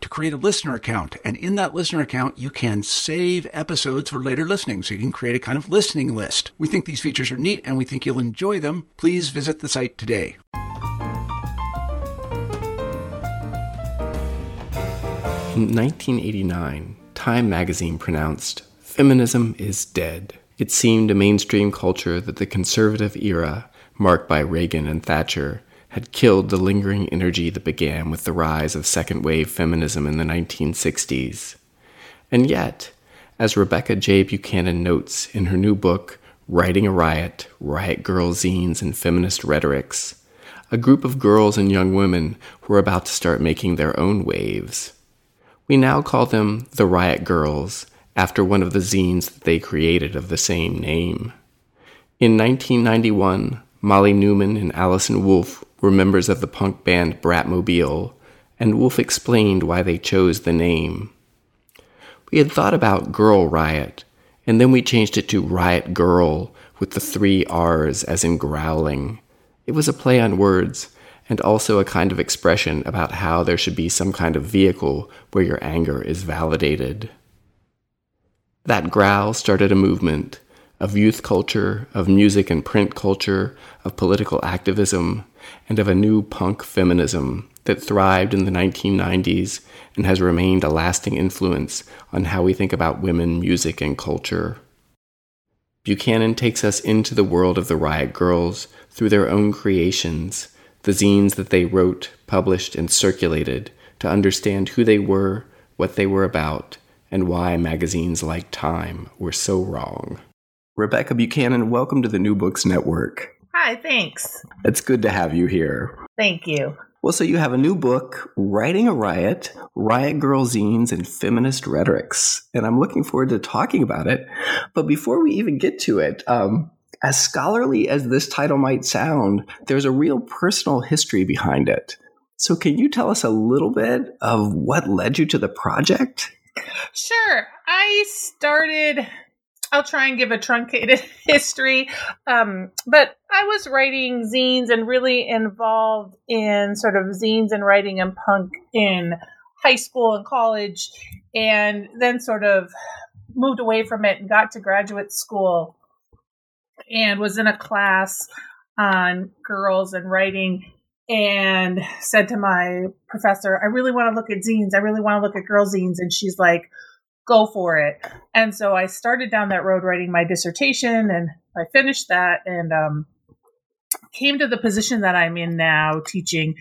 to create a listener account. And in that listener account, you can save episodes for later listening. So you can create a kind of listening list. We think these features are neat and we think you'll enjoy them. Please visit the site today. In 1989, Time magazine pronounced, Feminism is dead. It seemed a mainstream culture that the conservative era, marked by Reagan and Thatcher, had killed the lingering energy that began with the rise of second wave feminism in the 1960s. And yet, as Rebecca J. Buchanan notes in her new book, Writing a Riot Riot Grrrl Zines and Feminist Rhetorics, a group of girls and young women were about to start making their own waves. We now call them the Riot Grrrls, after one of the zines that they created of the same name. In 1991, Molly Neuman and Allison Wolfe were members of the punk band Bratmobile, and Wolfe explained why they chose the name. We had thought about Girl Riot, and then we changed it to Riot Grrrl with the three R's as in growling. It was a play on words, and also a kind of expression about how there should be some kind of vehicle where your anger is validated. That growl started a movement of youth culture, of music and print culture, of political activism, and of a new punk feminism that thrived in the 1990s and has remained a lasting influence on how we think about women, music, and culture. Buchanan takes us into the world of the Riot Grrrls through their own creations the zines that they wrote, published, and circulated to understand who they were, what they were about, and why magazines like Time were so wrong. Rebecca Buchanan, welcome to the New Books Network. Hi, thanks. It's good to have you here. Thank you. Well, so you have a new book, Writing a Riot Riot Grrrl Zines and Feminist Rhetorics. And I'm looking forward to talking about it. But before we even get to it, um, as scholarly as this title might sound, there's a real personal history behind it. So, can you tell us a little bit of what led you to the project? Sure. I started, I'll try and give a truncated history. Um, but I was writing zines and really involved in sort of zines and writing and punk in high school and college, and then sort of moved away from it and got to graduate school and was in a class on girls and writing and said to my professor, I really want to look at zines. I really want to look at girl zines. And she's like, go for it. And so I started down that road writing my dissertation and I finished that and um, came to the position that I'm in now teaching.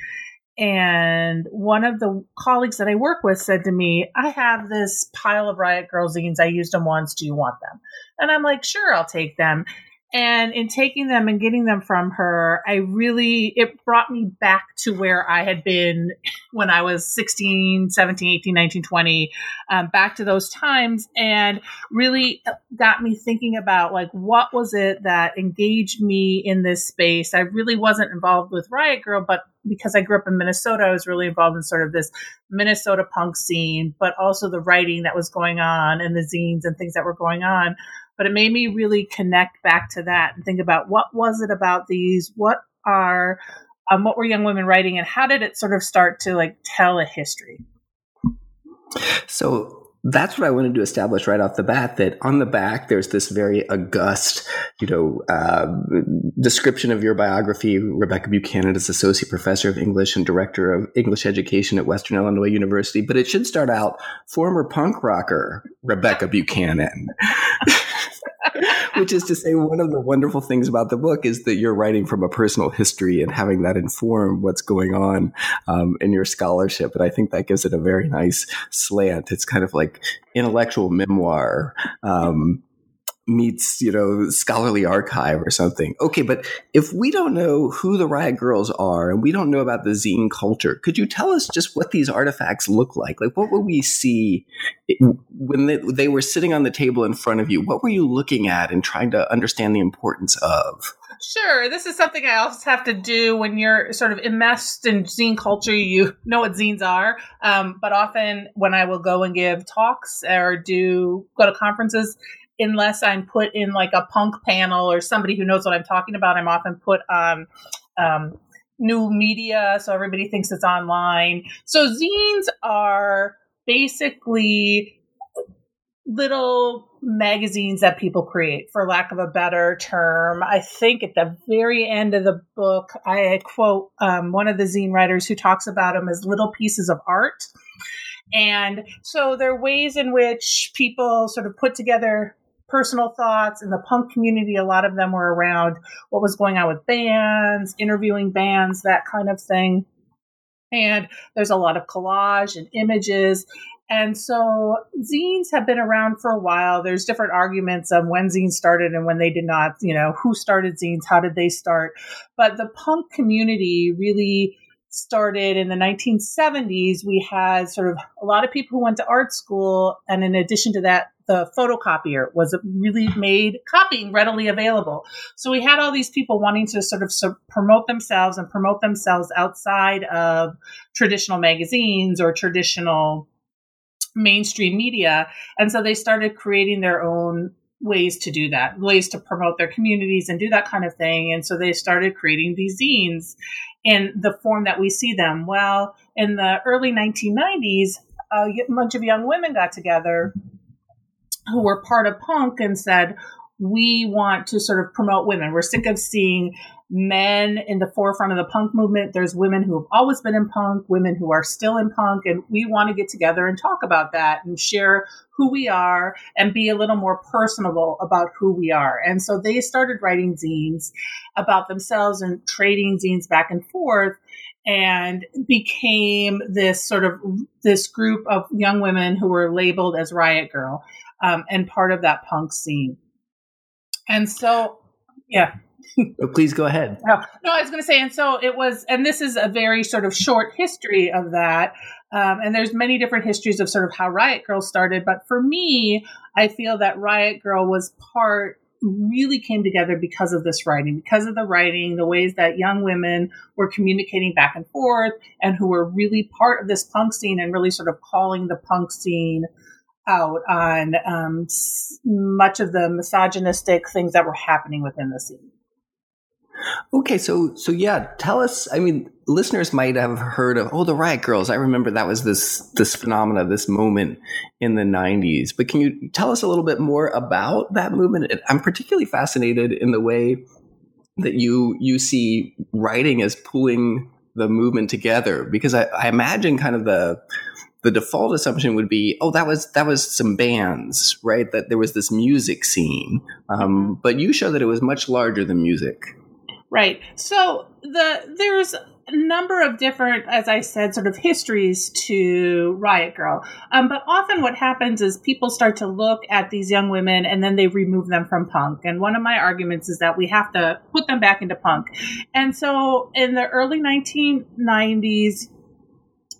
And one of the colleagues that I work with said to me, I have this pile of Riot Grrrl zines. I used them once. Do you want them? And I'm like, sure, I'll take them. And in taking them and getting them from her, I really, it brought me back to where I had been when I was 16, 17, 18, 19, 20, um, back to those times and really got me thinking about like, what was it that engaged me in this space? I really wasn't involved with Riot Grrrl, but because I grew up in Minnesota, I was really involved in sort of this Minnesota punk scene, but also the writing that was going on and the zines and things that were going on but it made me really connect back to that and think about what was it about these what are um, what were young women writing, and how did it sort of start to like tell a history? So that's what I wanted to establish right off the bat. That on the back, there's this very august, you know, uh, description of your biography. Rebecca Buchanan is associate professor of English and director of English education at Western Illinois University. But it should start out former punk rocker Rebecca Buchanan. Which is to say, one of the wonderful things about the book is that you're writing from a personal history and having that inform what's going on um, in your scholarship. And I think that gives it a very nice slant. It's kind of like intellectual memoir. Um, meets, you know, scholarly archive or something. Okay, but if we don't know who the Riot Grrrls are and we don't know about the zine culture, could you tell us just what these artifacts look like? Like, what would we see when they, they were sitting on the table in front of you? What were you looking at and trying to understand the importance of? Sure, this is something I also have to do when you're sort of immersed in zine culture. You know what zines are, um, but often when I will go and give talks or do go to conferences, unless I'm put in like a punk panel or somebody who knows what I'm talking about, I'm often put on um, new media, so everybody thinks it's online. So zines are basically little magazines that people create, for lack of a better term. I think at the very end of the book, I quote um, one of the zine writers who talks about them as little pieces of art. And so there are ways in which people sort of put together personal thoughts in the punk community. A lot of them were around what was going on with bands, interviewing bands, that kind of thing. And there's a lot of collage and images. And so zines have been around for a while. There's different arguments of when zines started and when they did not, you know, who started zines, how did they start? But the punk community really started in the 1970s. We had sort of a lot of people who went to art school. And in addition to that, the photocopier was really made copying readily available. So we had all these people wanting to sort of promote themselves and promote themselves outside of traditional magazines or traditional mainstream media. And so they started creating their own ways to do that, ways to promote their communities and do that kind of thing. And so they started creating these zines in the form that we see them. Well, in the early 1990s, a bunch of young women got together who were part of punk and said, we want to sort of promote women. We're sick of seeing men in the forefront of the punk movement. There's women who have always been in punk, women who are still in punk, and we want to get together and talk about that and share who we are and be a little more personable about who we are. And so they started writing zines about themselves and trading zines back and forth and became this sort of this group of young women who were labeled as riot grrrl um, and part of that punk scene. And so, yeah. oh, please go ahead. Oh, no, I was going to say, and so it was, and this is a very sort of short history of that. Um, and there's many different histories of sort of how Riot Grrrl started. But for me, I feel that Riot Grrrl was part really came together because of this writing, because of the writing, the ways that young women were communicating back and forth and who were really part of this punk scene and really sort of calling the punk scene out on um, much of the misogynistic things that were happening within the scene. Okay, so so yeah, tell us. I mean, listeners might have heard of oh the Riot Grrrls. I remember that was this this phenomena, this moment in the '90s. But can you tell us a little bit more about that movement? I'm particularly fascinated in the way that you you see writing as pulling the movement together because I, I imagine kind of the the default assumption would be, oh, that was that was some bands, right? That there was this music scene, um, but you show that it was much larger than music. Right. So the there's a number of different, as I said, sort of histories to Riot Grrrl. Um, but often what happens is people start to look at these young women and then they remove them from punk. And one of my arguments is that we have to put them back into punk. And so in the early 1990s,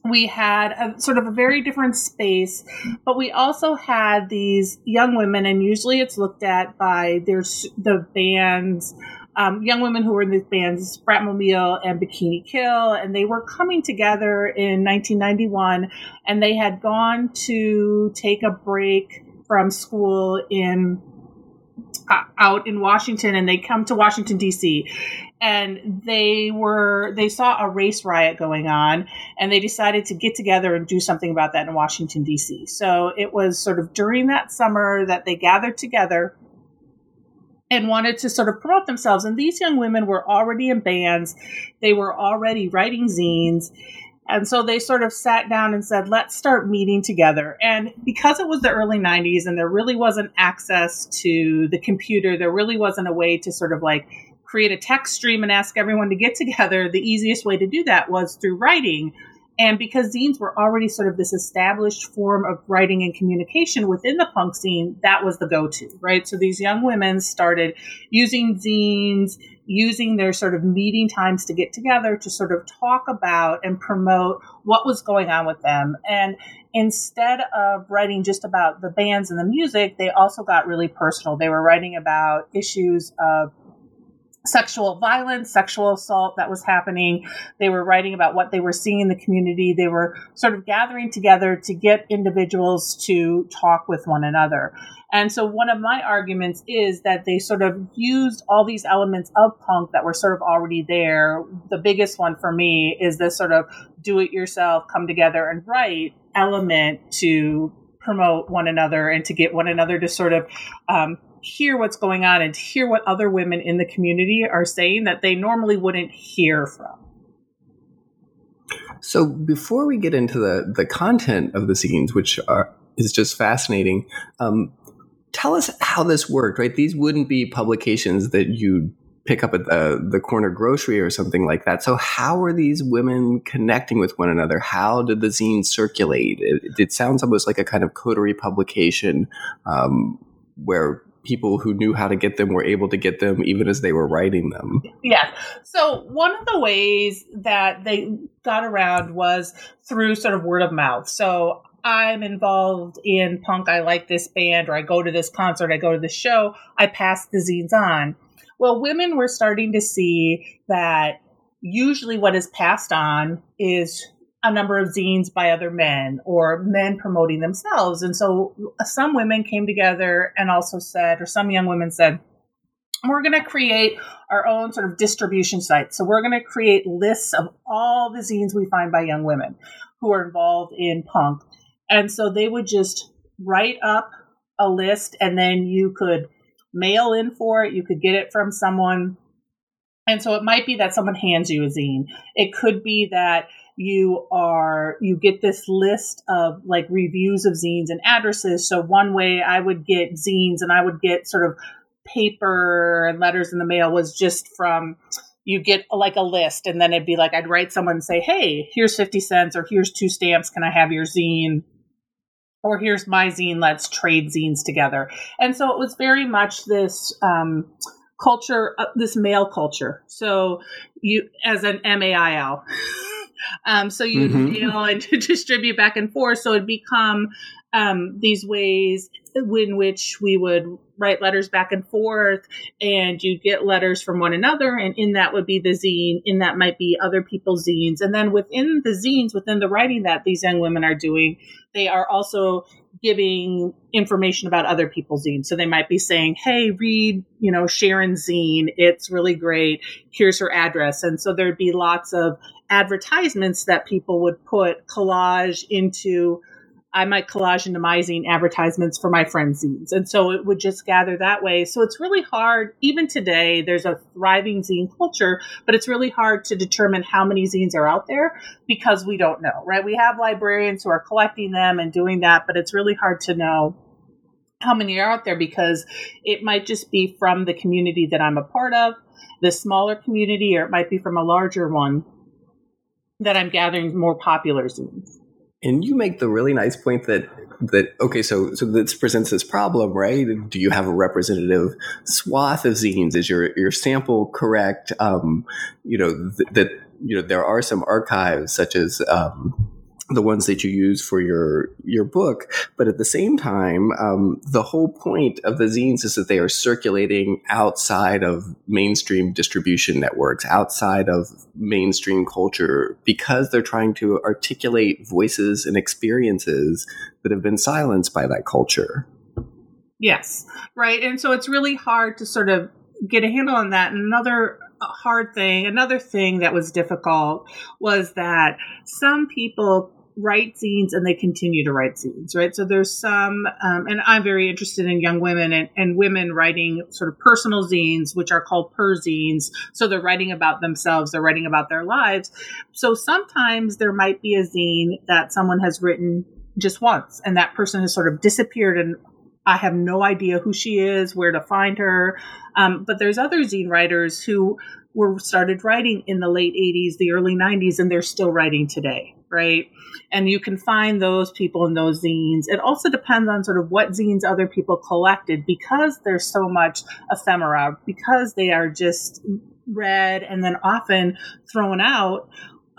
we had a sort of a very different space, but we also had these young women, and usually it's looked at by their the bands. Um, young women who were in these bands, Bratmobile and Bikini Kill, and they were coming together in 1991, and they had gone to take a break from school in uh, out in Washington and they come to Washington D.C. and they were they saw a race riot going on and they decided to get together and do something about that in Washington D.C. So it was sort of during that summer that they gathered together and wanted to sort of promote themselves and these young women were already in bands they were already writing zines and so they sort of sat down and said, let's start meeting together. And because it was the early 90s and there really wasn't access to the computer, there really wasn't a way to sort of like create a text stream and ask everyone to get together. The easiest way to do that was through writing. And because zines were already sort of this established form of writing and communication within the punk scene, that was the go to, right? So these young women started using zines, using their sort of meeting times to get together to sort of talk about and promote what was going on with them. And instead of writing just about the bands and the music, they also got really personal. They were writing about issues of sexual violence, sexual assault that was happening. They were writing about what they were seeing in the community. They were sort of gathering together to get individuals to talk with one another. And so one of my arguments is that they sort of used all these elements of punk that were sort of already there. The biggest one for me is this sort of do it yourself, come together and write element to promote one another and to get one another to sort of um, hear what's going on and hear what other women in the community are saying that they normally wouldn't hear from. So before we get into the the content of the zines, which are is just fascinating, um, tell us how this worked. Right, these wouldn't be publications that you pick up at the the corner grocery or something like that. So how are these women connecting with one another? How did the zine circulate? It, it sounds almost like a kind of coterie publication um, where people who knew how to get them were able to get them even as they were writing them. Yes. So one of the ways that they got around was through sort of word of mouth. So I'm involved in punk, I like this band, or I go to this concert, I go to this show, I pass the zines on. Well, women were starting to see that usually what is passed on is a number of zines by other men or men promoting themselves. And so uh, some women came together and also said, or some young women said, we're going to create our own sort of distribution site. So we're going to create lists of all the zines we find by young women who are involved in punk. And so they would just write up a list and then you could mail in for it. You could get it from someone. And so it might be that someone hands you a zine. It could be that you are you get this list of like reviews of zines and addresses. So one way i would get zines and i would get sort of paper and letters in the mail was just from you get like a list and then it'd be like i'd write someone and say hey here's 50 cents or here's two stamps. Can i have your zine? Or here's my zine. Let's trade zines together. And so it was very much this um, culture uh, this mail culture. So you as an mail Um, so you mm-hmm. mail and distribute back and forth. So it become um, these ways in which we would write letters back and forth and you get letters from one another and in that would be the zine in that might be other people's zines and then within the zines within the writing that these young women are doing they are also giving information about other people's zines. So they might be saying hey read you know sharon's zine. It's really great. Here's her address. And so there'd be lots of advertisements that people would put collage into I might collage advertisements for my friends' zines. And so it would just gather that way. So it's really hard, even today, there's a thriving zine culture, but it's really hard to determine how many zines are out there because we don't know, right? We have librarians who are collecting them and doing that, but it's really hard to know how many are out there because it might just be from the community that I'm a part of, the smaller community, or it might be from a larger one that I'm gathering more popular zines. And you make the really nice point that that okay, so so this presents this problem, right? Do you have a representative swath of zines? Is your your sample correct? Um, you know th- that you know there are some archives such as um, the ones that you use for your your book. But at the same time, um, the whole point of the zines is that they are circulating outside of mainstream distribution networks, outside of mainstream culture, because they're trying to articulate voices and experiences that have been silenced by that culture. Yes, right. And so it's really hard to sort of get a handle on that. Another hard thing, another thing that was difficult was that some people write zines and they continue to write zines, right? So there's some, um, and I'm very interested in young women and, and women writing sort of personal zines, which are called per zines. So they're writing about themselves, they're writing about their lives. So sometimes there might be a zine that someone has written just once and that person has sort of disappeared and I have no idea who she is, where to find her. Um, but there's other zine writers who were started writing in the late 80s, the early 90s, and they're still writing today, right? And you can find those people in those zines. It also depends on sort of what zines other people collected because there's so much ephemera, because they are just read and then often thrown out.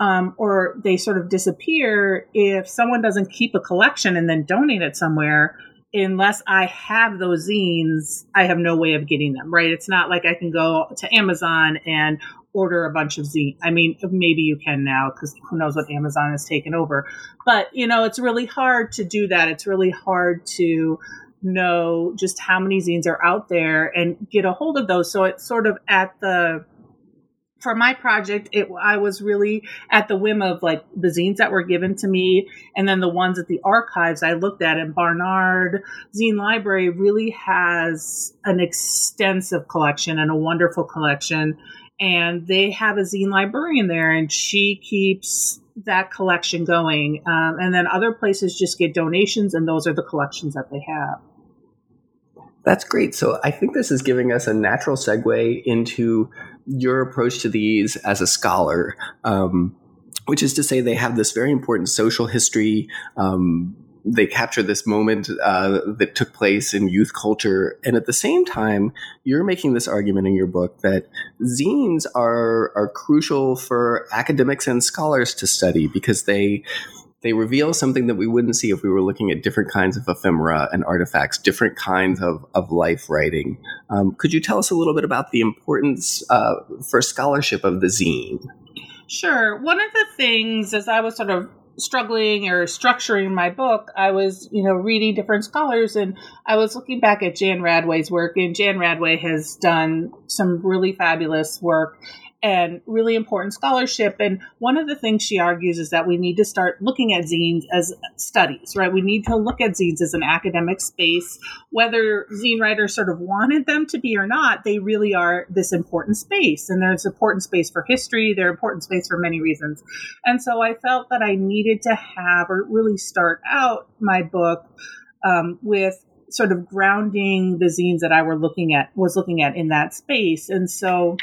Um, or they sort of disappear if someone doesn't keep a collection and then donate it somewhere unless I have those zines, I have no way of getting them, right? It's not like I can go to Amazon and order a bunch of zines. I mean, maybe you can now because who knows what Amazon has taken over. But, you know, it's really hard to do that. It's really hard to know just how many zines are out there and get a hold of those. So it's sort of at the for my project, it, I was really at the whim of like the zines that were given to me and then the ones at the archives I looked at. And Barnard Zine Library really has an extensive collection and a wonderful collection. And they have a zine librarian there and she keeps that collection going. Um, and then other places just get donations and those are the collections that they have. That's great. So I think this is giving us a natural segue into your approach to these as a scholar, um, which is to say they have this very important social history. Um, they capture this moment uh, that took place in youth culture. And at the same time, you're making this argument in your book that zines are, are crucial for academics and scholars to study because they they reveal something that we wouldn't see if we were looking at different kinds of ephemera and artifacts, different kinds of, of life writing. Um, could you tell us a little bit about the importance uh, for scholarship of the zine? Sure. One of the things as I was sort of struggling or structuring my book, I was, you know, reading different scholars and I was looking back at Jan Radway's work and Jan Radway has done some really fabulous work and really important scholarship. And one of the things she argues is that we need to start looking at zines as studies, right? We need to look at zines as an academic space, whether zine writers sort of wanted them to be or not, they really are this important space. And there's important space for history, they're important space for many reasons. And so I felt that I needed to have or really start out my book um, with sort of grounding the zines that I were looking at was looking at in that space. And so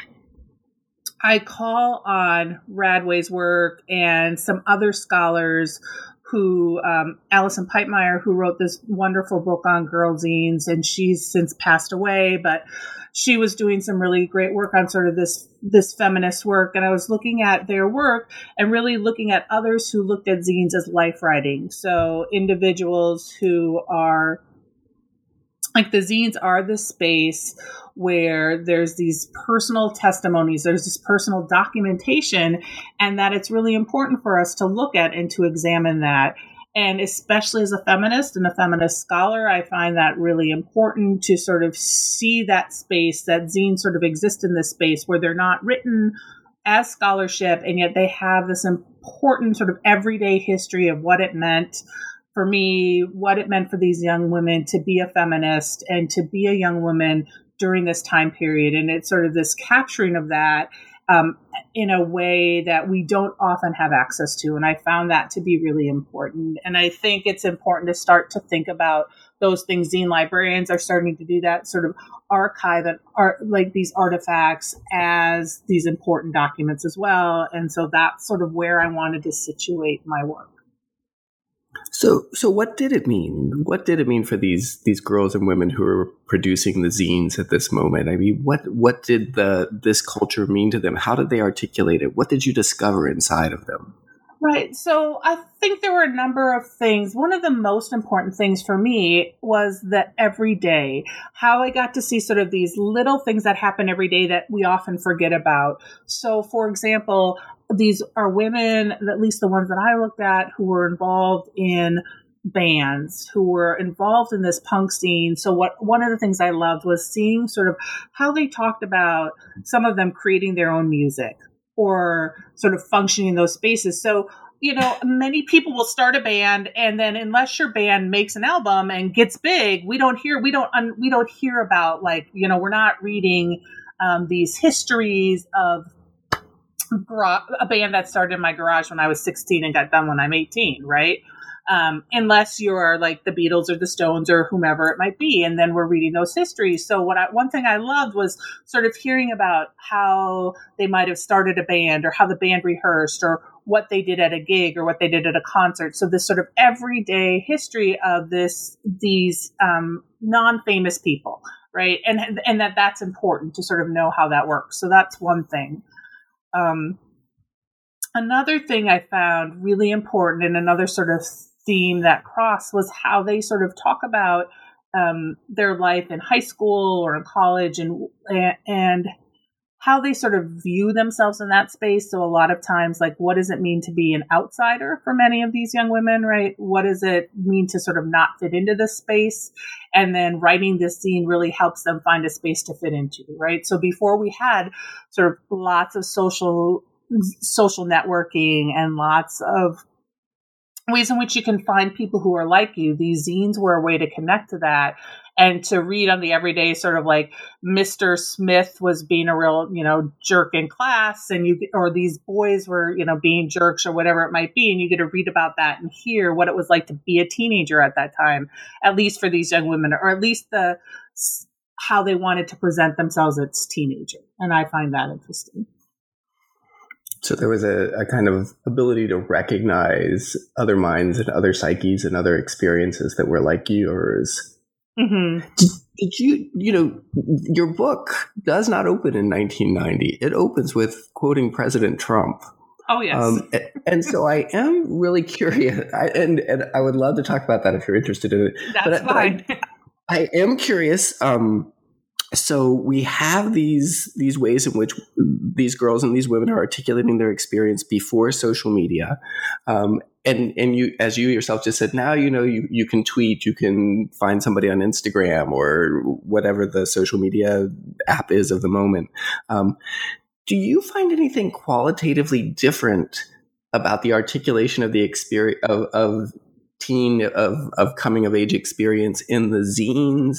I call on Radway's work and some other scholars who, um, Alison Piepmeier, who wrote this wonderful book on girl zines, and she's since passed away, but she was doing some really great work on sort of this this feminist work. And i was looking at their work and really looking at others who looked at zines as life writing so individuals who are like the zines are the space where there's these personal testimonies, there's this personal documentation, and that it's really important for us to look at and to examine that. And especially as a feminist and a feminist scholar, I find that really important to sort of see that space, that zines sort of exist in this space where they're not written as scholarship, and yet they have this important sort of everyday history of what it meant for me what it meant for these young women to be a feminist and to be a young woman during this time period. And it's sort of this capturing of that um, in a way that we don't often have access to. And I found that to be really important. And I think it's important to start to think about those things. Zine librarians are starting to do that sort of archive and art, like these artifacts as these important documents as well. And so that's sort of where I wanted to situate my work. So, so what did it mean? What did it mean for these these girls and women who are producing the zines at this moment? I mean, what what did the this culture mean to them? How did they articulate it? What did you discover inside of them? Right. So I think there were a number of things. One of the most important things for me was that every day, how I got to see sort of these little things that happen every day that we often forget about. So, for example, these are women, at least the ones that I looked at, who were involved in bands who were involved in this punk scene. So what one of the things I loved was seeing sort of how they talked about some of them creating their own music or sort of functioning in those spaces. So you know, many people will start a band, and then unless your band makes an album and gets big, we don't hear we don't un, we don't hear about like you know we're not reading um, these histories of a band that started in my garage when I was 16 and got done when I'm 18, right? Um, unless you're like the Beatles or the Stones or whomever it might be, and then we're reading those histories. So what I, one thing I loved was sort of hearing about how they might have started a band or how the band rehearsed or what they did at a gig or what they did at a concert. So this sort of everyday history of this these um, non-famous people, right? And and that that's important to sort of know how that works. So that's one thing. Um, another thing I found really important and another sort of theme that crossed was how they sort of talk about um, their life in high school or in college and and how they sort of view themselves in that space. So a lot of times, like, what does it mean to be an outsider for many of these young women, right? What does it mean to sort of not fit into this space? And then writing this scene really helps them find a space to fit into, right? So before we had sort of lots of social social networking and lots of ways in which you can find people who are like you. These zines were a way to connect to that and to read on the everyday sort of like Mr. Smith was being a real, you know, jerk in class and you, or these boys were, you know, being jerks or whatever it might be. And you get to read about that and hear what it was like to be a teenager at that time, at least for these young women, or at least the, how they wanted to present themselves as teenager. And I find that interesting. So there was a, a, kind of ability to recognize other minds and other psyches and other experiences that were like yours. Mm-hmm. Did, did, you, you know, your book does not open in 1990. It opens with quoting President Trump. Oh yes. Um, and, and, so I am really curious, I, and and I would love to talk about that if you're interested in it. That's but, fine. But I, I, am curious. Um, so we have these these ways in which these girls and these women are articulating their experience before social media. Um, and and you as you yourself just said now you know you, you can tweet you can find somebody on instagram or whatever the social media app is of the moment. Um, do you find anything qualitatively different about the articulation of the experience of, of teen of, of coming of age experience in the zines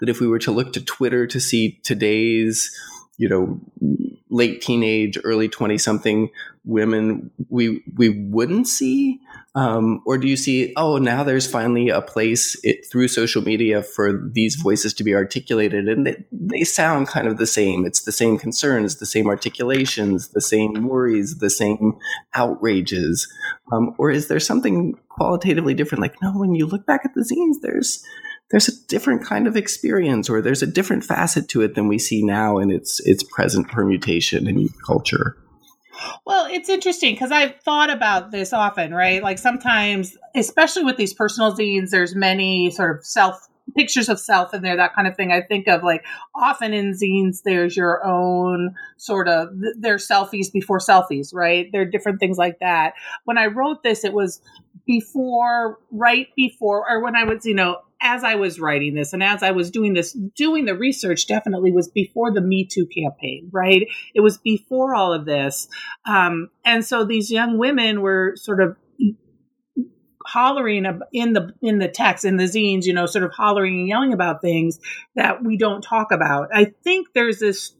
that if we were to look to Twitter to see today's, you know, late teenage, early 20 something women, we, we wouldn't see? Um, or do you see, oh, now there's finally a place it, through social media for these voices to be articulated and they, they sound kind of the same. It's the same concerns, the same articulations, the same worries, the same outrages. Um, or is there something qualitatively different? Like, no, when you look back at the zines, there's, there's a different kind of experience or there's a different facet to it than we see now in its its present permutation in culture. Well, it's interesting because I've thought about this often, right? Like sometimes, especially with these personal zines, there's many sort of self pictures of self in there, that kind of thing. I think of like often in zines, there's your own sort of, there's selfies before selfies, right? There are different things like that. When I wrote this, it was before, right before, or when I was, you know, as I was writing this and as I was doing this, doing the research definitely was before the Me Too campaign, right? It was before all of this. Um, and so these young women were sort of hollering in the in the text in the zines you know sort of hollering and yelling about things that we don't talk about i think there's this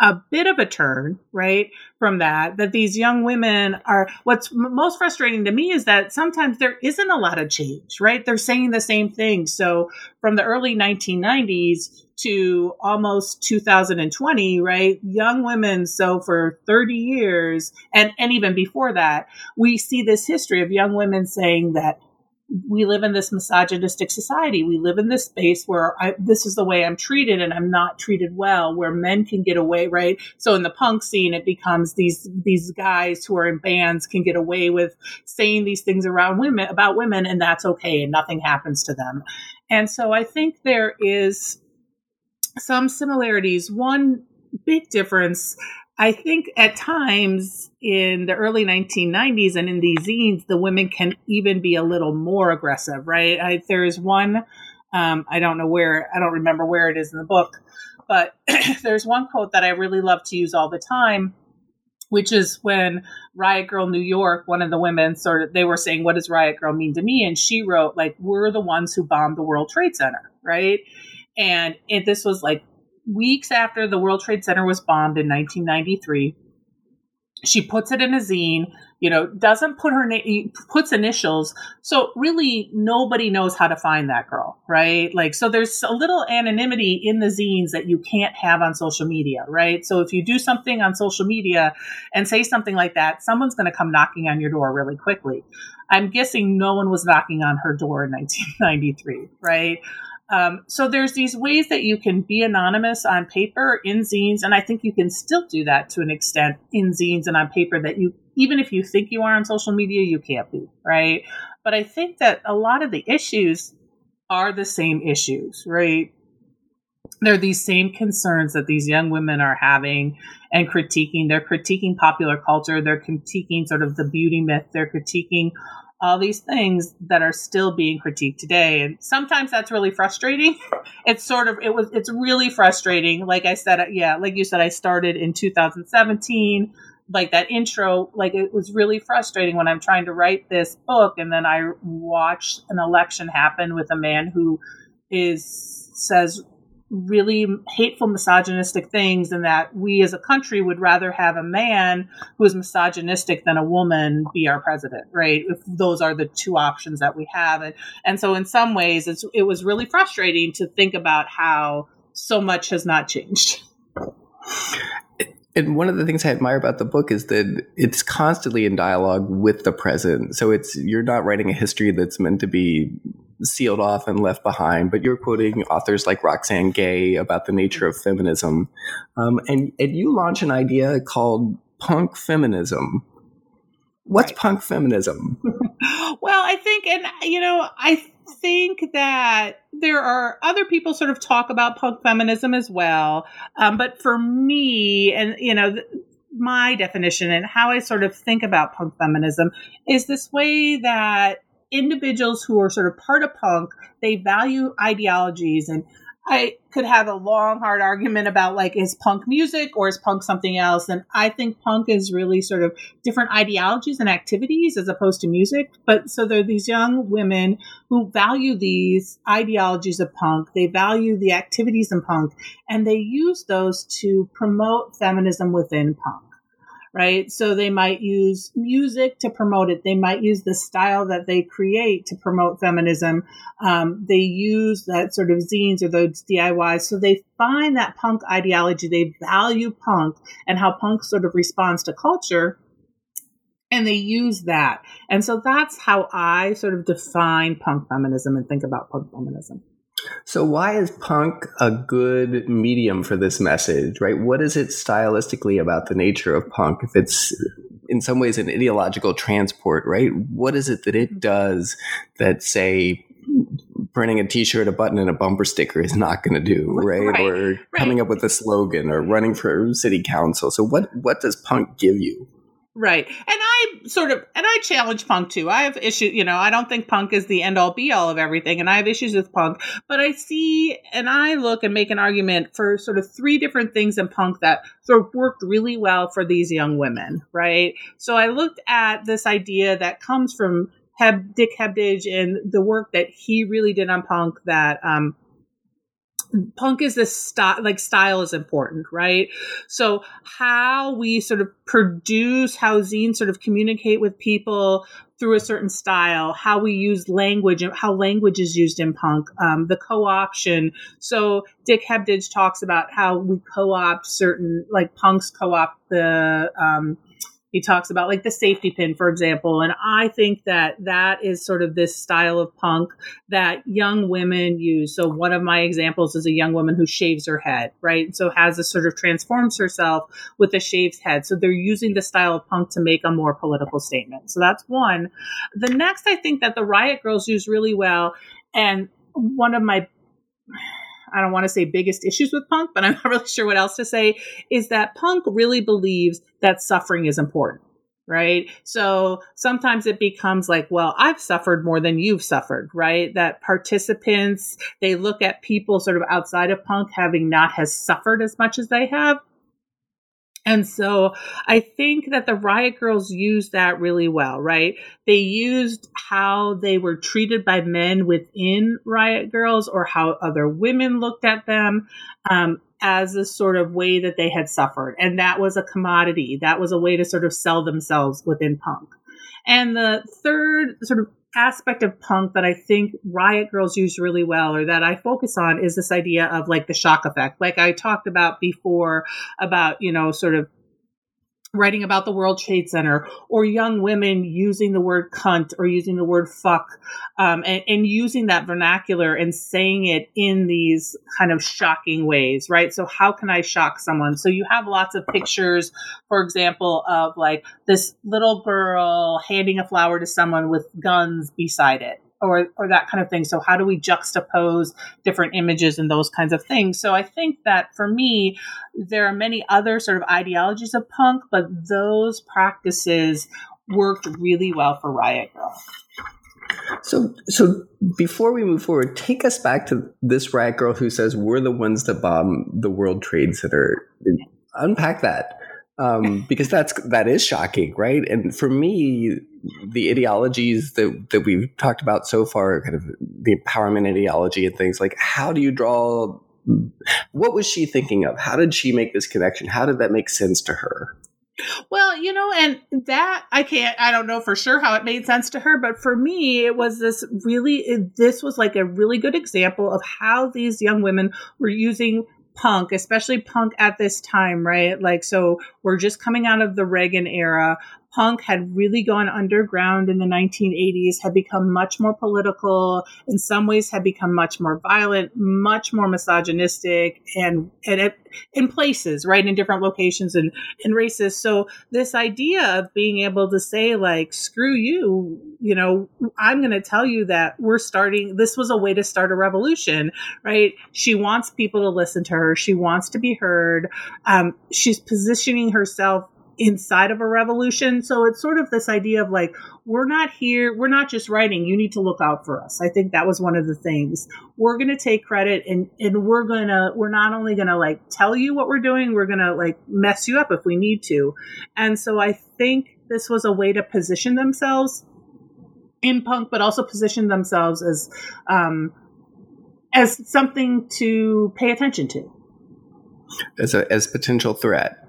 a bit of a turn, right, from that, that these young women are, what's most frustrating to me is that sometimes there isn't a lot of change, right? They're saying the same thing. So from the early 1990s to almost 2020, right, young women, so for 30 years, and, and even before that, we see this history of young women saying that we live in this misogynistic society. We live in this space where I, this is the way I'm treated and I'm not treated well, where men can get away, right? So in the punk scene, it becomes these, these guys who are in bands can get away with saying these things around women, about women, and that's okay and nothing happens to them. And so I think there is some similarities. One big difference I think at times in the early 1990s and in these zines, the women can even be a little more aggressive, right? I, there is one, um, I don't know where, I don't remember where it is in the book, but there's one quote that I really love to use all the time, which is when Riot Grrrl New York, one of the women sort of, they were saying, What does Riot Grrrl mean to me? And she wrote, like, we're the ones who bombed the World Trade Center, right? And it, this was like weeks after the World Trade Center was bombed in 1993. She puts it in a zine, you know, doesn't put her name, puts initials. So really nobody knows how to find that girl, right? Like, so there's a little anonymity in the zines that you can't have on social media, right? So if you do something on social media and say something like that, someone's going to come knocking on your door really quickly. I'm guessing no one was knocking on her door in 1993, right? Um, so there's these ways that you can be anonymous on paper in zines, and I think you can still do that to an extent in zines and on paper that you, even if you think you are on social media, you can't be, right? But I think that a lot of the issues are the same issues, right? They're these same concerns that these young women are having and critiquing. They're critiquing popular culture. They're critiquing sort of the beauty myth. They're critiquing all these things that are still being critiqued today. And sometimes that's really frustrating. It's sort of it was it's really frustrating. Like i said yeah like you said i started in 2017 like that intro like it was really frustrating when i'm trying to write this book and then i watch an election happen with a man who is says really hateful misogynistic things and that we as a country would rather have a man who is misogynistic than a woman be our president right? If those are the two options that we have. And and so in some ways it's it was really frustrating to think about how so much has not changed and one of the things I admire about the book is that it's constantly in dialogue with the present. So it's you're not writing a history that's meant to be sealed off and left behind, but you're quoting authors like Roxane Gay about the nature of feminism. Um, and, and you launch an idea called punk feminism. What's right. punk feminism? well, I think, and you know, I think that there are other people sort of talk about punk feminism as well. Um, but for me, and you know, th- my definition and how I sort of think about punk feminism is this way that individuals who are sort of part of punk, they value ideologies and I could have a long, hard argument about like, is punk music or is punk something else? And I think punk is really sort of different ideologies and activities as opposed to music. But so there are these young women who value these ideologies of punk. They value the activities in punk and they use those to promote feminism within punk right? So they might use music to promote it. They might use the style that they create to promote feminism. Um, they use that sort of zines or those DIYs. So they find that punk ideology. They value punk and how punk sort of responds to culture. And they use that. And so that's how I sort of define punk feminism and think about punk feminism. So why is punk a good medium for this message, right? What is it stylistically about the nature of punk? If it's in some ways an ideological transport, right? What is it that it mm-hmm. does that say printing a t-shirt, a button and a bumper sticker is not going to do, right? right? Or right. coming up with a slogan or running for city council. So what what does punk give you? Right. And I sort of, and I challenge punk too. I have issues, you know, I don't think punk is the end all be all of everything. And I have issues with punk, but I see and I look and make an argument for sort of three different things in punk that sort of worked really well for these young women. Right. So I looked at this idea that comes from Heb, Dick Hebdige and the work that he really did on punk that, um, punk is this style like style is important right? So how we sort of produce how zines sort of communicate with people through a certain style how we use language and how language is used in punk um, the co-option. So dick hebdige talks about how we co-opt certain like punks co-opt the um, he talks about like the safety pin for example. And i think that that is sort of this style of punk that young women use. So one of my examples is a young woman who shaves her head right? So has a sort of transforms herself with a shaved head. So they're using the style of punk to make a more political statement. So that's one. The next i think that the riot grrrls use really well and one of my I don't want to say biggest issues with punk, but I'm not really sure what else to say, is that punk really believes that suffering is important right? So sometimes it becomes like, well, I've suffered more than you've suffered, right? That participants, they look at people sort of outside of punk having not has suffered as much as they have. And so I think that the Riot Grrrls used that really well, right? They used how they were treated by men within Riot Grrrls or how other women looked at them. Um, as a sort of way that they had suffered. And that was a commodity. That was a way to sort of sell themselves within punk. And the third sort of aspect of punk that I think Riot Grrrls use really well or that I focus on is this idea of like the shock effect. Like I talked about before about, you know, sort of writing about the World Trade Center or young women using the word cunt or using the word fuck um, and, and, using that vernacular and saying it in these kind of shocking ways, right? So, how can I shock someone? So, you have lots of pictures, for example, of like this little girl handing a flower to someone with guns beside it or or that kind of thing. So how do we juxtapose different images and those kinds of things? So I think that for me, there are many other sort of ideologies of punk, but those practices worked really well for Riot Grrrl. So, so before we move forward, take us back to this riot grrrl who says we're the ones that bomb the World Trade Center. Unpack that um, because that's that is shocking, right? And for me, the ideologies that that we've talked about so far, kind of the empowerment ideology and things like, how do you draw? What was she thinking of? How did she make this connection? How did that make sense to her? Well, you know, and that I can't, I don't know for sure how it made sense to her, but for me, it was this really, this was like a really good example of how these young women were using punk, especially punk at this time, right? Like, so we're just coming out of the Reagan era punk had really gone underground in the 1980s, had become much more political, in some ways had become much more violent, much more misogynistic, and, and in places, right, in different locations and, and races. So this idea of being able to say, like, screw you, you know, I'm going to tell you that we're starting, this was a way to start a revolution, right? She wants people to listen to her. She wants to be heard. Um, she's positioning herself inside of a revolution. So it's sort of this idea of like, we're not here, we're not just writing, you need to look out for us. I think that was one of the things. We're to take credit and, and we're to, we're not only to like tell you what we're doing, we're to like mess you up if we need to. And so I think this was a way to position themselves in punk, but also position themselves as, um, as something to pay attention to. As a as potential threat.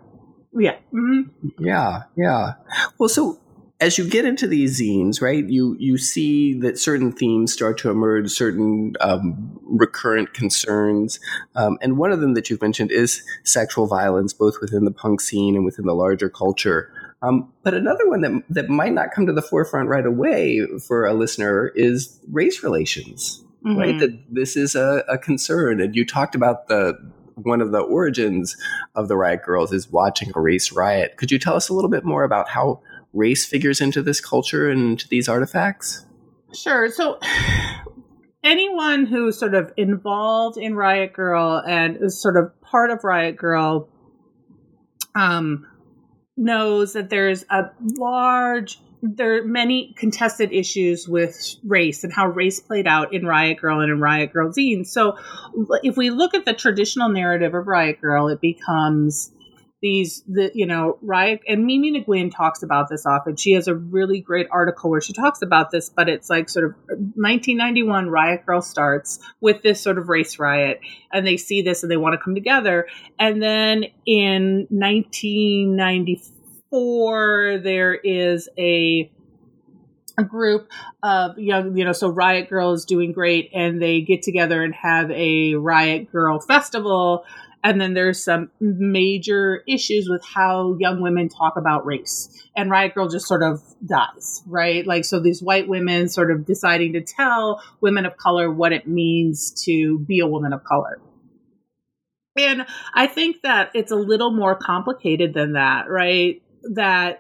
Yeah. Mm-hmm. Yeah. Yeah. Well, so as you get into these zines, right, you you see that certain themes start to emerge, certain um, recurrent concerns, um, and one of them that you've mentioned is sexual violence, both within the punk scene and within the larger culture. Um, but another one that that might not come to the forefront right away for a listener is race relations. Mm-hmm. Right, that this is a, a concern, and you talked about the one of the origins of the Riot Grrrls is watching a race riot. Could you tell us a little bit more about how race figures into this culture and into these artifacts? Sure. So, anyone who's sort of involved in Riot Grrrl and is sort of part of Riot Grrrl um, knows that there's a large there are many contested issues with race and how race played out in Riot Grrrl and in Riot Grrrl zine. So, if we look at the traditional narrative of Riot Grrrl, it becomes these the you know riot and mimi nguyen talks about this often she has a really great article where she talks about this but it's like sort of uh, 1991 riot grrrl starts with this sort of race riot and they see this and they want to come together and then in 1994 four, there is a a group of young, you know, so Riot Grrrl is doing great, and they get together and have a Riot Grrrl festival. And then there's some major issues with how young women talk about race. And Riot Grrrl just sort of dies, right? Like, so these white women sort of deciding to tell women of color what it means to be a woman of color. And I think that it's a little more complicated than that, right? That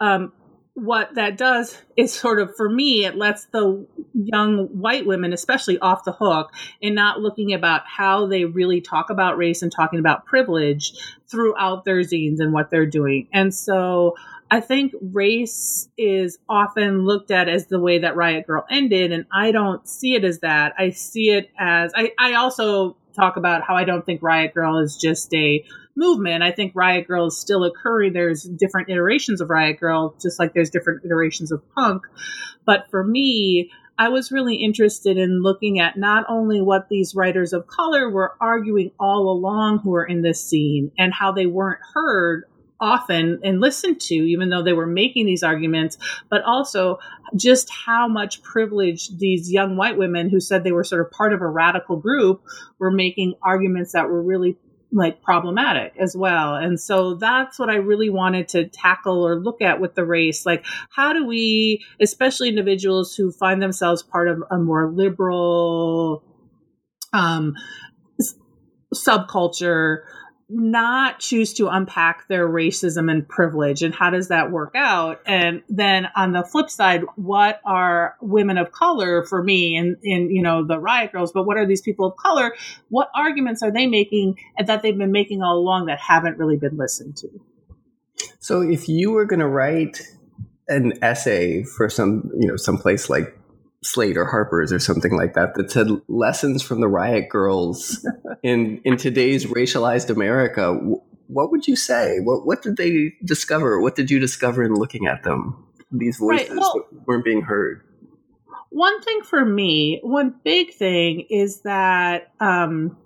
um, what that does is sort of for me it lets the young white women especially off the hook in not looking about how they really talk about race and talking about privilege throughout their zines and what they're doing. And so i think race is often looked at as the way that riot grrrl ended and i don't see it as that. I see it as i, I also talk about how i don't think riot grrrl is just a movement. I think Riot Grrrl is still occurring. There's different iterations of Riot Grrrl, just like there's different iterations of punk. But for me, I was really interested in looking at not only what these writers of color were arguing all along who were in this scene and how they weren't heard often and listened to, even though they were making these arguments, but also just how much privilege these young white women who said they were sort of part of a radical group were making arguments that were really like problematic as well. And so that's what I really wanted to tackle or look at with the race. Like, how do we, especially individuals who find themselves part of a more liberal um, subculture, not choose to unpack their racism and privilege and how does that work out? And then on the flip side what are women of color for me and in you know the riot grrrls but what are these people of color? What arguments are they making that they've been making all along that haven't really been listened to? So if you were going to write an essay for some you know some place like Slate or Harper's or something like that that said lessons from the Riot Grrrls in in today's racialized America. What would you say? What what did they discover? What did you discover in looking at them? These voices right, well, weren't being heard. One thing for me, one big thing is that, um,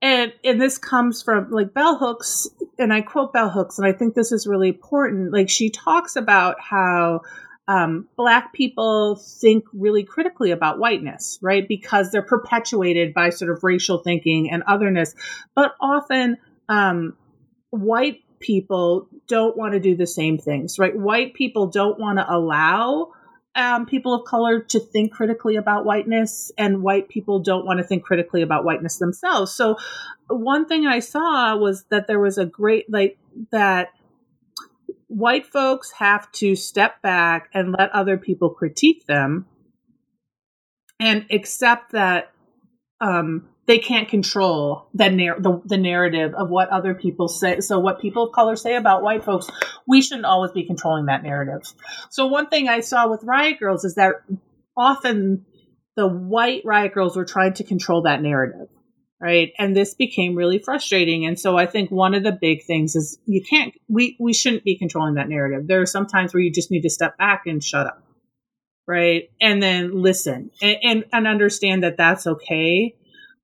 and and this comes from like Bell Hooks, and I quote Bell Hooks, and I think this is really important. Like she talks about how um, black people think really critically about whiteness, right? Because they're perpetuated by sort of racial thinking and otherness. But often, um, white people don't want to do the same things, right? White people don't want to allow um, people of color to think critically about whiteness, and white people don't want to think critically about whiteness themselves. So, one thing I saw was that there was a great, like, that white folks have to step back and let other people critique them and accept that um, they can't control the, the, the narrative of what other people say. So, what people of color say about white folks, we shouldn't always be controlling that narrative. So, one thing I saw with Riot Grrrls is that often the white Riot Grrrls were trying to control that narrative right? And this became really frustrating. And so i think one of the big things is you can't we we shouldn't be controlling that narrative. There are some times where you just need to step back and shut up right? And then listen and and, and understand that that's okay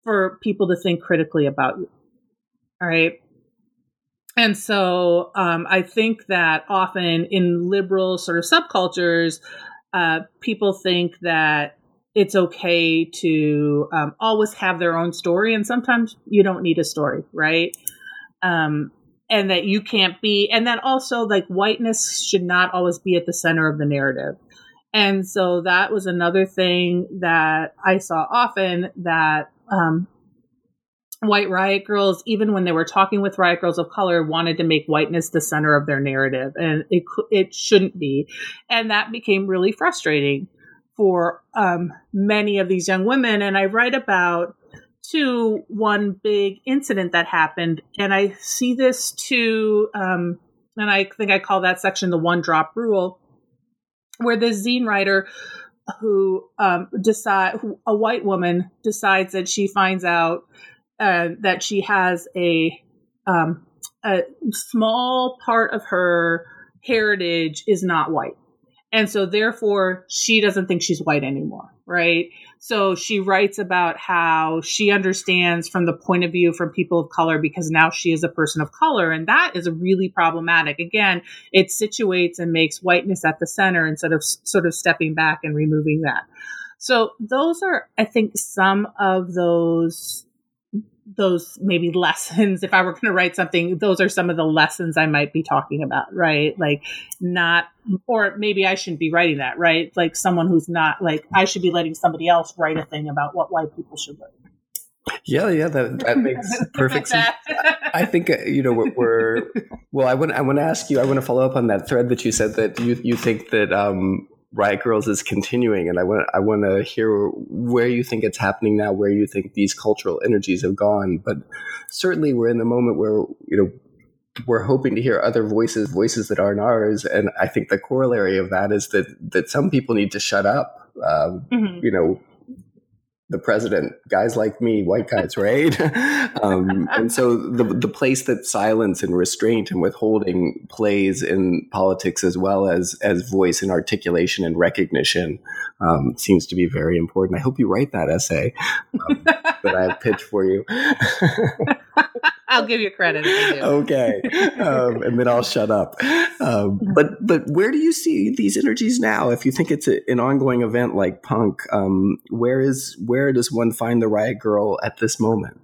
for people to think critically about you all right? And so um, i think that often in liberal sort of subcultures uh, people think that it's okay to um, always have their own story, and sometimes you don't need a story, right? Um, and that you can't be, and that also like whiteness should not always be at the center of the narrative. And so that was another thing that I saw often that um, white riot grrrls, even when they were talking with riot grrrls of color, wanted to make whiteness the center of their narrative, and it it shouldn't be, and that became really frustrating for um, many of these young women. And I write about to one big incident that happened, and I see this too. Um, and I think I call that section the one drop rule, where the zine writer who um, decide who, a white woman decides that she finds out uh, that she has a um, a small part of her heritage is not white and so therefore she doesn't think she's white anymore, right? So she writes about how she understands from the point of view from people of color because now she is a person of color. And that is really problematic. Again, it situates and makes whiteness at the center instead of sort of stepping back and removing that. So those are, I think, some of those those maybe lessons if i were going to write something those are some of the lessons i might be talking about right like not or maybe i shouldn't be writing that right like someone who's not like i should be letting somebody else write a thing about what white people should learn Yeah, yeah, that that makes perfect sense. I think uh, you know we're, we're well. I want I want to ask you. I want to follow up on that thread that you said that you you think that um, Riot Grrrls is continuing, and I want I want to hear where you think it's happening now, where you think these cultural energies have gone. But certainly, we're in the moment where you know we're hoping to hear other voices, voices that aren't ours, and I think the corollary of that is that that some people need to shut up. Um, mm-hmm. You know, the president, guys like me, white guys, right? um, and so the the place that silence and restraint and withholding plays in politics as well as as voice and articulation and recognition um, seems to be very important. I hope you write that essay um, that I have pitched for you. I'll give you credit. Okay, um, and then I'll shut up. Um, but but where do you see these energies now? If you think it's a, an ongoing event like punk, um, where is where does one find the Riot Grrrl at this moment?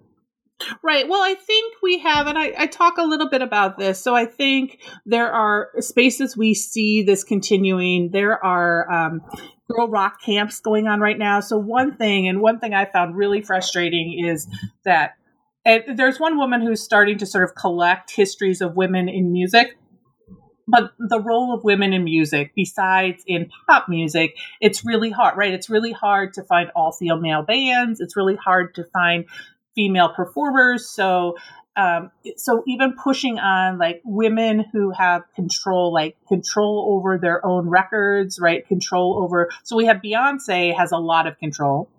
Right. Well, I think we have, and I, I, talk a little bit about this. So I think there are spaces we see this continuing. There are um, girl rock camps going on right now. So one thing, and one thing I found really frustrating is that and there's one woman who's starting to sort of collect histories of women in music but the role of women in music besides in pop music it's really hard right? It's really hard to find all female bands. It's really hard to find female performers. So um, so even pushing on like women who have control like control over their own records right? Control over so we have beyonce has a lot of control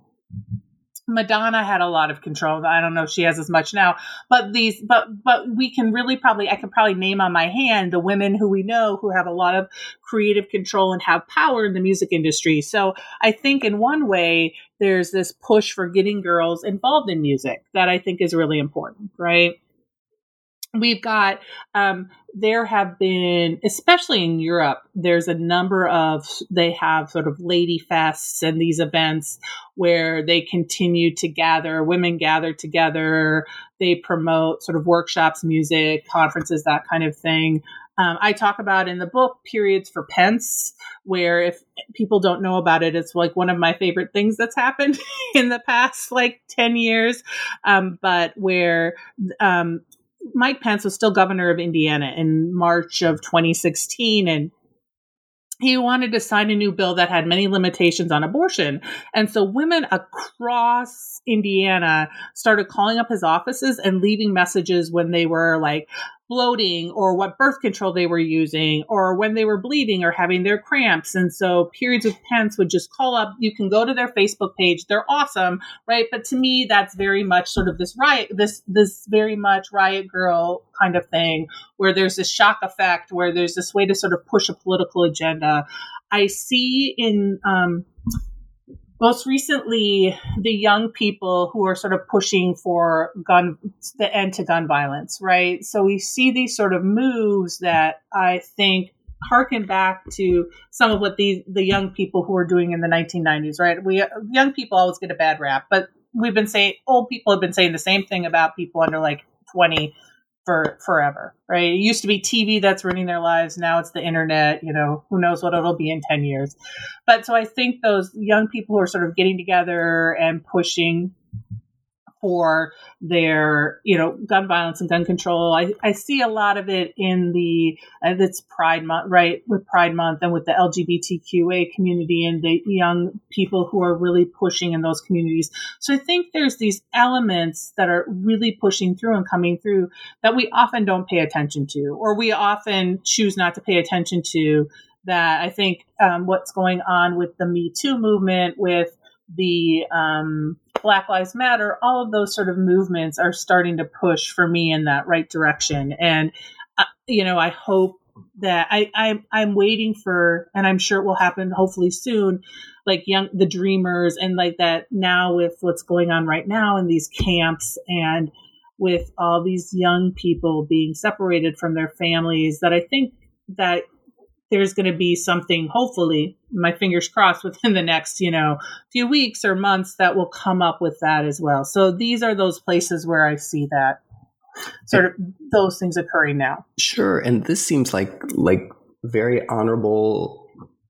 Madonna had a lot of control. I don't know if she has as much now, but these, but, but we can really probably, I can probably name on my hand the women who we know who have a lot of creative control and have power in the music industry. So I think in one way, there's this push for getting girls involved in music that I think is really important, right? We've got um, there have been especially in europe there's a number of they have sort of lady fests and these events where they continue to gather women gather together they promote sort of workshops music conferences that kind of thing. Um, i talk about in the book periods for pence where if people don't know about it it's like one of my favorite things that's happened in the past like 10 years. Um, but where um, Mike Pence was still governor of Indiana in March of 2016 and he wanted to sign a new bill that had many limitations on abortion. And so women across Indiana started calling up his offices and leaving messages when they were like, bloating or what birth control they were using or when they were bleeding or having their cramps. And so periods with Pence would just call up. You can go to their Facebook page. They're awesome, right? But to me, that's very much sort of this riot, this, this very much riot grrrl kind of thing where there's this shock effect, where there's this way to sort of push a political agenda. I see in, um, most recently the young people who are sort of pushing for gun the end to gun violence right? So we see these sort of moves that i think harken back to some of what these the young people who are doing in the 1990s right? We young people always get a bad rap but we've been saying old people have been saying the same thing about people under like 20 for forever, right? It used to be TV that's ruining their lives. Now it's the internet. You know, who knows what it'll be in 10 years. But so I think those young people who are sort of getting together and pushing for their, you know, gun violence and gun control. I, I see a lot of it in the, uh, it's Pride Month, right? With Pride Month and with the LGBTQA community and the young people who are really pushing in those communities. So I think there's these elements that are really pushing through and coming through that we often don't pay attention to, or we often choose not to pay attention to that I think um, what's going on with the Me Too movement, with the um, Black Lives Matter, all of those sort of movements are starting to push for me in that right direction. And, uh, you know, I hope that I, I, I'm waiting for, and I'm sure it will happen hopefully soon, like young, the dreamers and like that now with what's going on right now in these camps and with all these young people being separated from their families that I think that there's going to be something hopefully my fingers crossed within the next you know few weeks or months that will come up with that as well. So these are those places where i see that sort of those things occurring now. Sure and this seems like like very honorable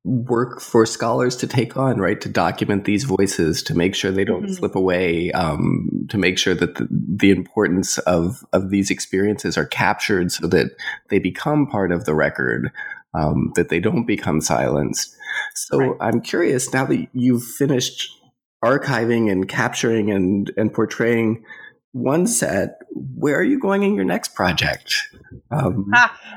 work for scholars to take on, right? To document these voices, to make sure they don't mm-hmm. slip away. Um, to make sure that the, the importance of of these experiences are captured so that they become part of the record, um, that they don't become silenced. So right. I'm curious now that you've finished archiving and capturing and and portraying one set, where are you going in your next project? Um,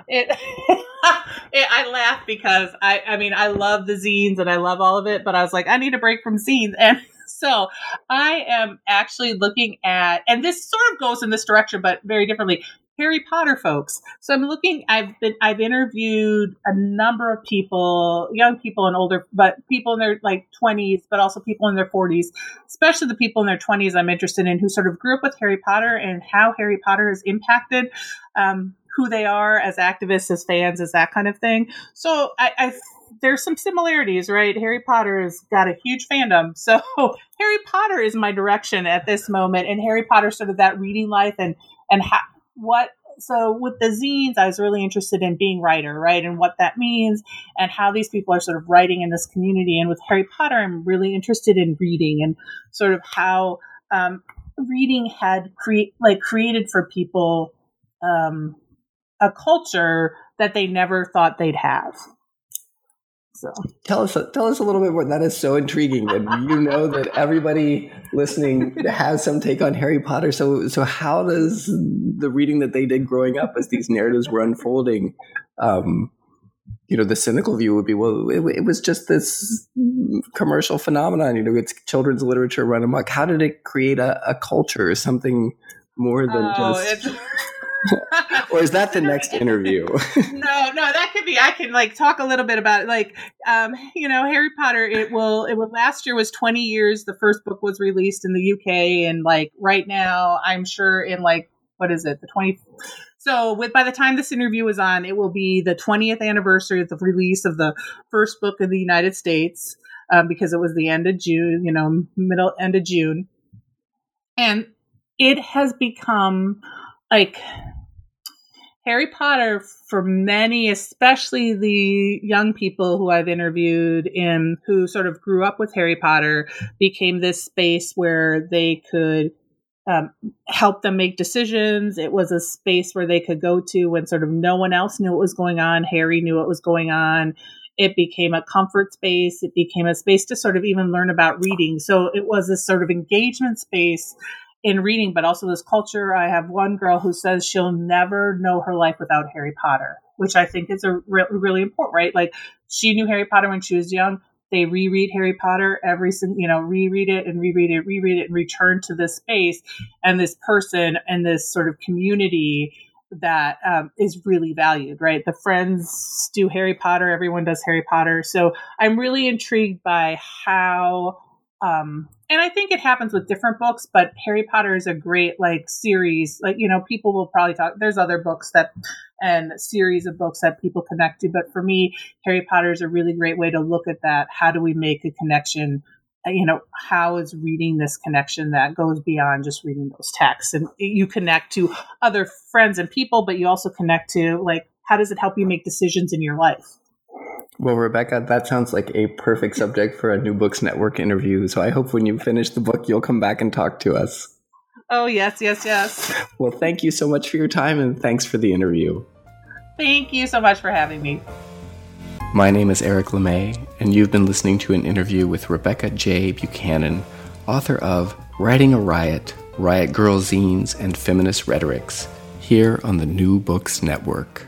it, it, I laugh because I, I mean, I love the zines and I love all of it, but I was like, I need a break from zines. And so I am actually looking at, and this sort of goes in this direction, but very differently. Harry Potter folks. So I'm looking. I've been. I've interviewed a number of people, young people and older, but people in their like 20s, but also people in their 40s. Especially the people in their 20s. I'm interested in who sort of grew up with Harry Potter and how Harry Potter has impacted um, who they are as activists, as fans, as that kind of thing. So I, I there's some similarities, right? Harry Potter has got a huge fandom. So Harry Potter is my direction at this moment, and Harry Potter sort of that reading life and and how what so with the zines, I was really interested in being writer, right, and what that means, and how these people are sort of writing in this community. And with Harry Potter, I'm really interested in reading and sort of how um, reading had create like created for people um, a culture that they never thought they'd have. So tell us tell us a little bit more. That is so intriguing, and you know that everybody listening has some take on Harry Potter. So so how does the reading that they did growing up, as these narratives were unfolding, um, you know, the cynical view would be, well, it, it, was just this commercial phenomenon. You know, it's children's literature run amok. How did it create a, a culture, something more than oh, just? or is that the next interview? no, no, that could be. I can like talk a little bit about it. Like, um, you know, Harry Potter. It will. It will. Last year was twenty years. The first book was released in the UK, and like right now, I'm sure in like what is it, the twenty. So, with by the time this interview is on, it will be the 20th anniversary of the release of the first book in the United States, um, because it was the end of June. You know, middle end of June, and it has become like Harry Potter for many, especially the young people who I've interviewed in who sort of grew up with Harry Potter, became this space where they could um, help them make decisions. It was a space where they could go to when sort of no one else knew what was going on. Harry knew what was going on. It became a comfort space. It became a space to sort of even learn about reading. So it was this sort of engagement space in reading, but also this culture. I have one girl who says she'll never know her life without Harry Potter, which I think is a re- really important, right? Like she knew Harry Potter when she was young. They reread Harry Potter every, you know, reread it and reread it, reread it, and return to this space and this person and this sort of community that um, is really valued, right? The friends do Harry Potter, everyone does Harry Potter. So I'm really intrigued by how um, and I think it happens with different books, but Harry Potter is a great like series. Like, you know, people will probably talk there's other books that and series of books that people connect to, but for me, Harry Potter is a really great way to look at that. How do we make a connection? Uh, you know, how is reading this connection that goes beyond just reading those texts? And you connect to other friends and people, but you also connect to like how does it help you make decisions in your life? Well, Rebekah, that sounds like a perfect subject for a New Books Network interview. So I hope when you finish the book, you'll come back and talk to us. Oh, yes, yes, yes. Well, thank you so much for your time and thanks for the interview. Thank you so much for having me. My name is Eric LeMay, and you've been listening to an interview with Rebekah J. Buchanan, author of Writing a Riot Riot Grrrl Zines and Feminist Rhetorics, here on the New Books Network.